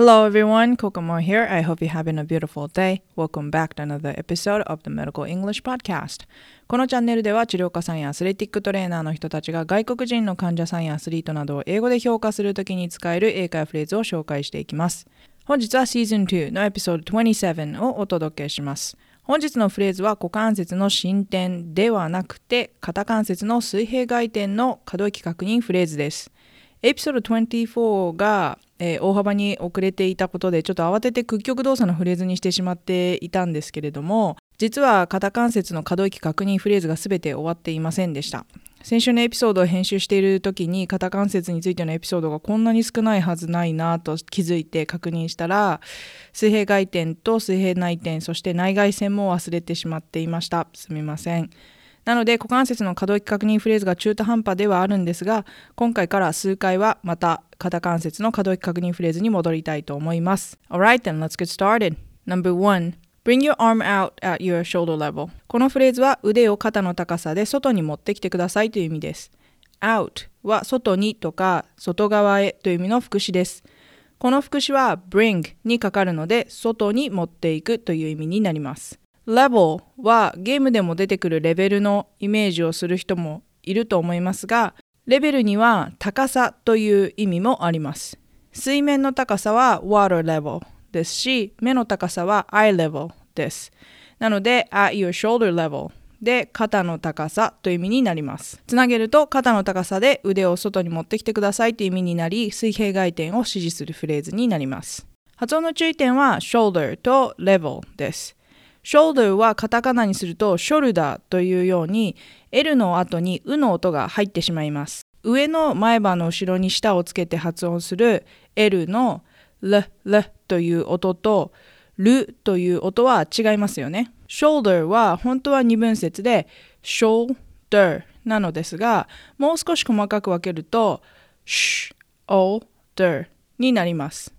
Hello everyone, Kokomo here. I hope you're having a beautiful day. Welcome back to another episode of the Medical English Podcast. このチャンネルでは治療家さんやアスレティックトレーナーの人たちが外国人の患者さんやアスリートなどを英語で評価するときに使える英会話フレーズを紹介していきます。本日は Season 2のエピソード27をお届けします。本日のフレーズは股関節の進展ではなくて肩関節の水平外転の可動域確認フレーズです。エピソード24がえー、大幅に遅れていたことでちょっと慌てて屈曲動作のフレーズにしてしまっていたんですけれども実は肩関節の可動域確認フレーズが全て終わっていませんでした。先週のエピソードを編集している時に肩関節についてのエピソードがこんなに少ないはずないなと気づいて確認したら水平外転と水平内転そして内外旋も忘れてしまっていました。すみません。なので股関節の可動域確認フレーズが中途半端ではあるんですが今回から数回はまた肩関節の可動域確認フレーズに戻りたいと思います。Alright then let's get started. Number one Bring your arm out at your shoulder level. このフレーズは腕を肩の高さで外に持ってきてくださいという意味です。Out は外にとか外側へという意味の副詞です。この副詞は bring にかかるので外に持っていくという意味になります。Level はゲームでも出てくるレベルのイメージをする人もいると思いますが、レベルには高さという意味もあります。水面の高さは water level ですし、目の高さは eye level です。なので、at your shoulder level で肩の高さという意味になります。つなげると肩の高さで腕を外に持ってきてくださいという意味になり、水平外転を指示するフレーズになります。発音の注意点は shoulder と level です。Shoulder はカタカナにするとショルダーというように L の後にうの音が入ってしまいます。上の前歯の後ろに舌をつけて発音する L の L, L という音とルという音は違いますよね。shoulder は本当は二分節で shoulder なのですが、もう少し細かく分けると shoulder になります。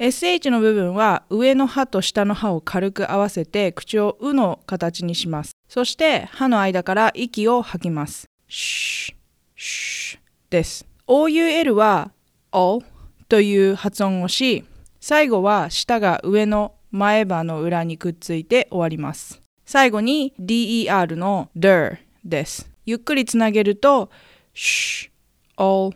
SH の部分は上の歯と下の歯を軽く合わせて口をうの形にします。そして歯の間から息を吐きます。シュッシュです。OUL は O という発音をし、最後は舌が上の前歯の裏にくっついて終わります。最後に DER の DER です。ゆっくりつなげると sh, all,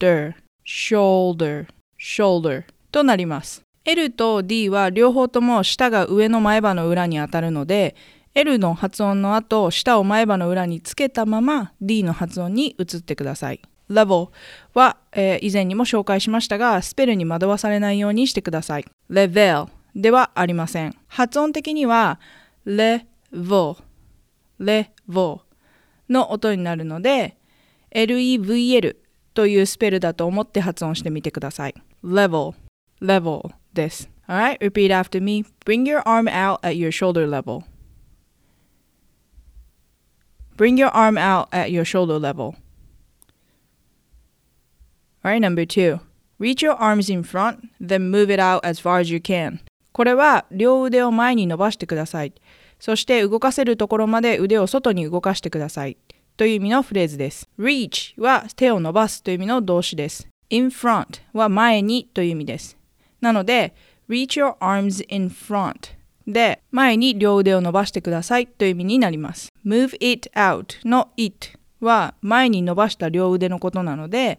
der, shoulder, shoulder となります。L と D は両方とも舌が上の前歯の裏に当たるので L の発音の後舌を前歯の裏につけたまま D の発音に移ってください。level は、えー、以前にも紹介しましたがスペルに惑わされないようにしてください。level ではありません。発音的には level level の音になるので level というスペルだと思って発音してみてください。level level です。Alright, repeat after me. Bring your arm out at your shoulder level. Bring your arm out at your shoulder level. Alright, number two. Reach your arms in front, then move it out as far as you can. これは両腕を前に伸ばしてください。そして動かせるところまで腕を外に動かしてください。という意味のフレーズです。reach は手を伸ばすという意味の動詞です。in front は前にという意味です。なので、reach your arms in front で前に両腕を伸ばしてくださいという意味になります。move it out の it は前に伸ばした両腕のことなので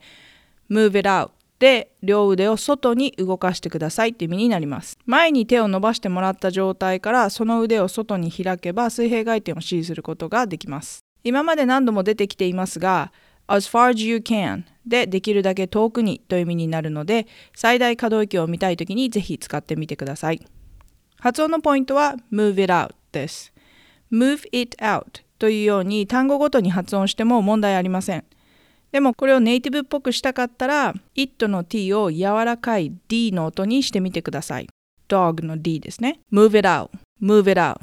move it out で両腕を外に動かしてくださいという意味になります。前に手を伸ばしてもらった状態からその腕を外に開けば水平回転を指示することができます。今まで何度も出てきていますが as far as you can でできるだけ遠くにという意味になるので最大可動域を見たいときにぜひ使ってみてください。発音のポイントは move it out です。move it out というように単語ごとに発音しても問題ありません。でもこれをネイティブっぽくしたかったら it の t を柔らかい d の音にしてみてください。dog の d ですね。move it out, move it out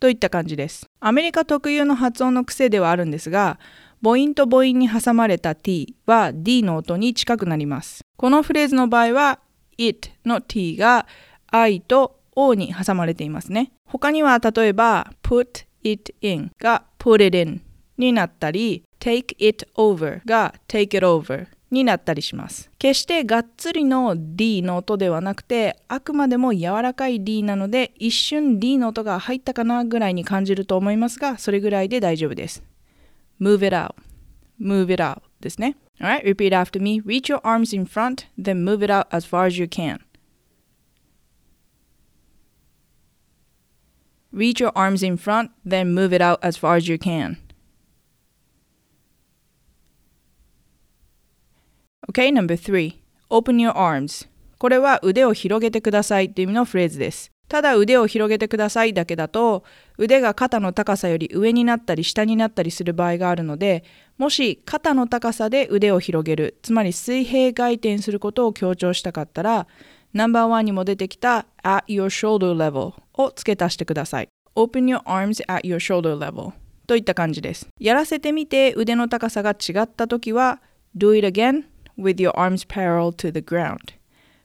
といった感じです。アメリカ特有の発音の癖ではあるんですが母音と母音に挟まれた t は d の音に近くなります。このフレーズの場合は it の t が i と o に挟まれていますね。他には例えば put it in が put it in になったり take it over が take it over になったりします。決してがっつりの D の音ではなくて、あくまでも柔らかい D なので、一瞬 D の音が入ったかなぐらいに感じると思いますが、それぐらいで大丈夫です。move it out, move it out ですね。Alright, repeat after me. Reach your arms in front, then move it out as far as you can. Reach your arms in front, then move it out as far as you can. Okay, number three. Open your arms. これは腕を広げてくださいという意味のフレーズです。 ただ腕を広げてくださいだけだと腕が肩の高さより上になったり下になったりする場合があるのでもし肩の高さで腕を広げるつまり水平回転することを強調したかったらナンバーワンにも出てきた at your shoulder level を付け足してください。Open your arms at your shoulder level といった感じです。やらせてみて腕の高さが違った時は Do it again with your arms parallel to the ground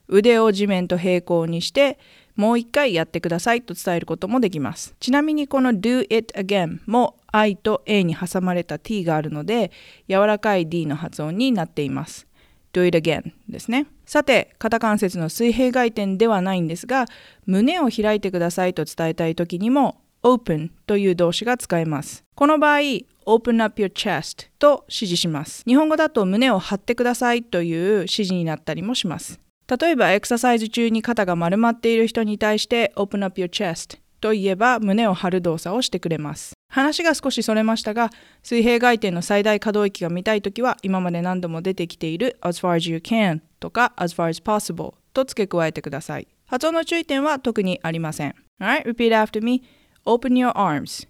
腕を地面と平行にしてもう一回やってくださいと伝えることもできます。ちなみにこの do it again も I と A に挟まれた T があるので柔らかい D の発音になっています。do it again ですね。さて、肩関節の水平回転ではないんですが、胸を開いてくださいと伝えたいときにも open という動詞が使えます。この場合、open up your chest と指示します。日本語だと胸を張ってくださいという指示になったりもします。例えばエクササイズ中に肩が丸まっている人に対して Open up your chest と言えば胸を張る動作をしてくれます。話が少しそれましたが、水平回転の最大可動域が見たいときは今まで何度も出てきている as far as you can とか as far as possible と付け加えてください。発音の注意点は特にありません。Alright, repeat after me. Open your arms.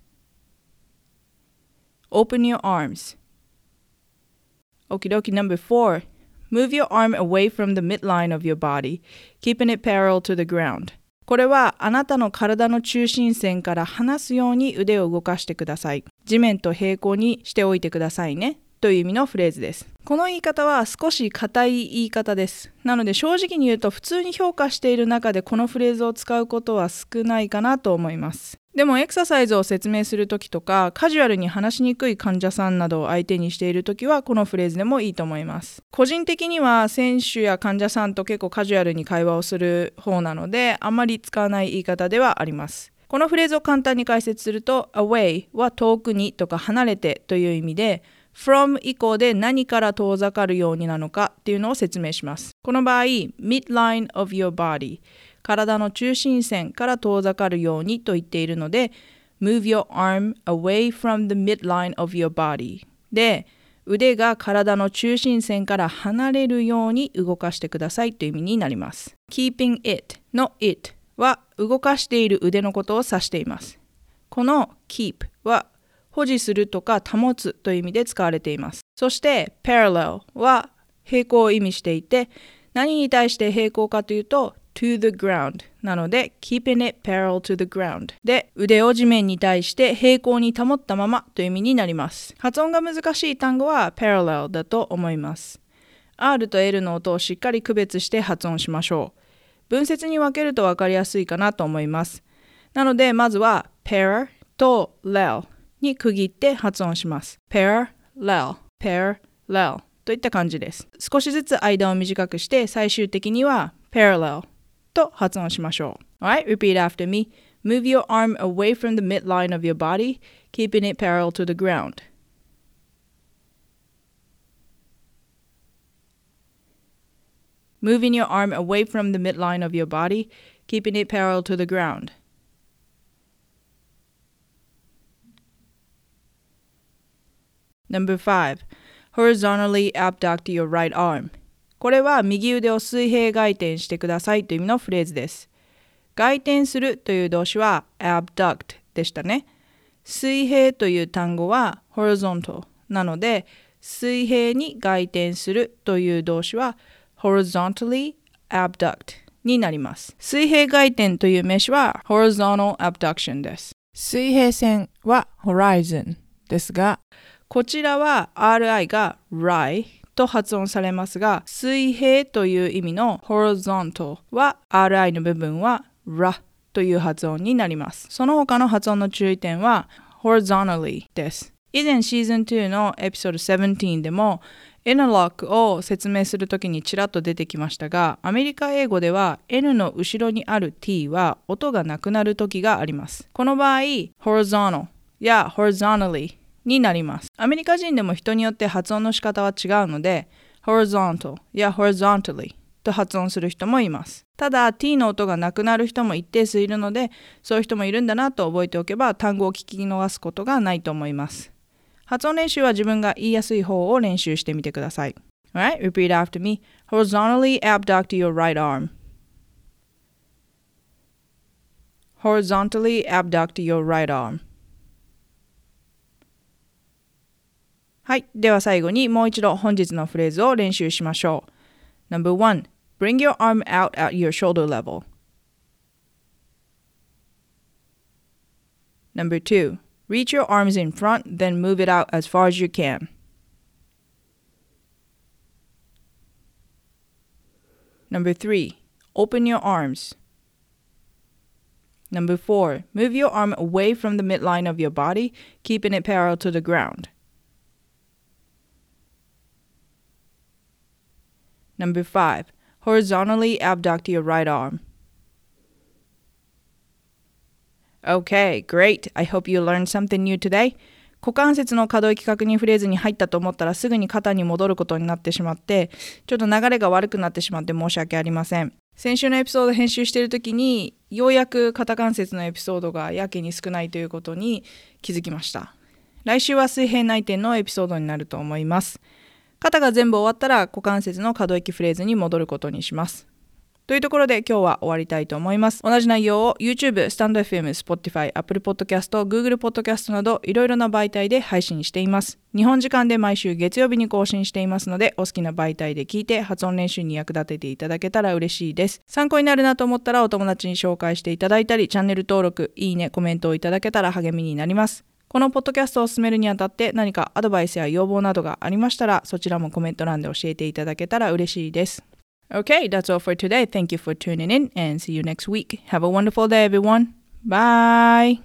Open your arms. Okie dokie number four. Move your arm away from the midline of your body, keeping it parallel to the ground. これはあなたの体の中心線から離すように腕を動かしてください。地面と平行にしておいてくださいね。という意味のフレーズです。この言い方は少し硬い言い方です。なので正直に言うと普通に評価している中でこのフレーズを使うことは少ないかなと思います。でもエクササイズを説明するときとかカジュアルに話しにくい患者さんなどを相手にしているときはこのフレーズでもいいと思います。個人的には選手や患者さんと結構カジュアルに会話をする方なのであまり使わない言い方ではあります。このフレーズを簡単に解説すると away は遠くにとか離れてという意味で from 以降で何から遠ざかるようになのかっていうのを説明します。この場合、midline of your body 体の中心線から遠ざかるようにと言っているので move your arm away from the midline of your body で腕が体の中心線から離れるように動かしてくださいという意味になります。keeping it の it は動かしている腕のことを指しています。この keep は保持するとか保つという意味で使われています。そして parallel は平行を意味していて何に対して平行かというと to the ground なので keeping it parallel to the ground で腕を地面に対して平行に保ったままという意味になります。発音が難しい単語は parallel だと思います。R と L の音をしっかり区別して発音しましょう。分節に分けると分かりやすいかなと思います。なのでまずは pair と lel に区切って発音します。parallel, parallel といった感じです。少しずつ間を短くして最終的には parallel と発音しましょう。Alright, repeat after me. Move your arm away from the midline of your body, keeping it parallel to the ground. Moving your arm away from the midline of your body, keeping it parallel to the ground. Number five, horizontally abduct your right arm. これは右腕を水平回転してくださいという意味のフレーズです。回転するという動詞は abduct でしたね。水平という単語は horizontal なので水平に回転するという動詞は horizontally abduct になります。水平回転という名詞は horizontal abduction です。水平線は horizon ですがこちらは RI が RI と発音されますが、水平という意味の horizontal は RI の部分は RA という発音になります。その他の発音の注意点は horizontally です。以前シーズン2のエピソード17でも N ロックを説明するときにちらっと出てきましたが、アメリカ英語では N の後ろにある T は音がなくなるときがあります。この場合、horizontal や horizontally になります。アメリカ人でも人によって発音の仕方は違うので、horizontal や horizontally と発音する人もいます。ただ t の音がなくなる人も一定数いるので、そういう人もいるんだなと覚えておけば単語を聞き逃すことがないと思います。発音練習は自分が言いやすい方を練習してみてください。Alright, repeat after me. Horizontally abduct your right arm. Horizontally abduct your right arm. はい。では最後にもう一度本日のフレーズを練習しましょう。Number one, bring your arm out at your shoulder level. Number two, Reach your arms in front, then move it out as far as you can. Number three, open your arms. Number four, move your arm away from the midline of your body, keeping it parallel to the ground. Number five, horizontally abduct your right arm. Okay, great. I hope you learned something new today. 股関節の可動域確認フレーズに入ったと思ったらすぐに肩に戻ることになってしまってちょっと流れが悪くなってしまって申し訳ありません先週のエピソード編集している時にようやく肩関節のエピソードがやけに少ないということに気づきました来週は水平内転のエピソードになると思います肩が全部終わったら股関節の可動域フレーズに戻ることにしますというところで今日は終わりたいと思います。同じ内容を YouTube、スタンド FM、Spotify、Apple Podcast、Google Podcast などいろいろな媒体で配信しています。日本時間で毎週月曜日に更新していますので、お好きな媒体で聞いて発音練習に役立てていただけたら嬉しいです。参考になるなと思ったらお友達に紹介していただいたり、チャンネル登録、いいね、コメントをいただけたら励みになります。このポッドキャストを進めるにあたって何かアドバイスや要望などがありましたらそちらもコメント欄で教えていただけたら嬉しいです。Okay, that's all for today. Thank you for tuning in and see you next week. Have a wonderful day, everyone. Bye.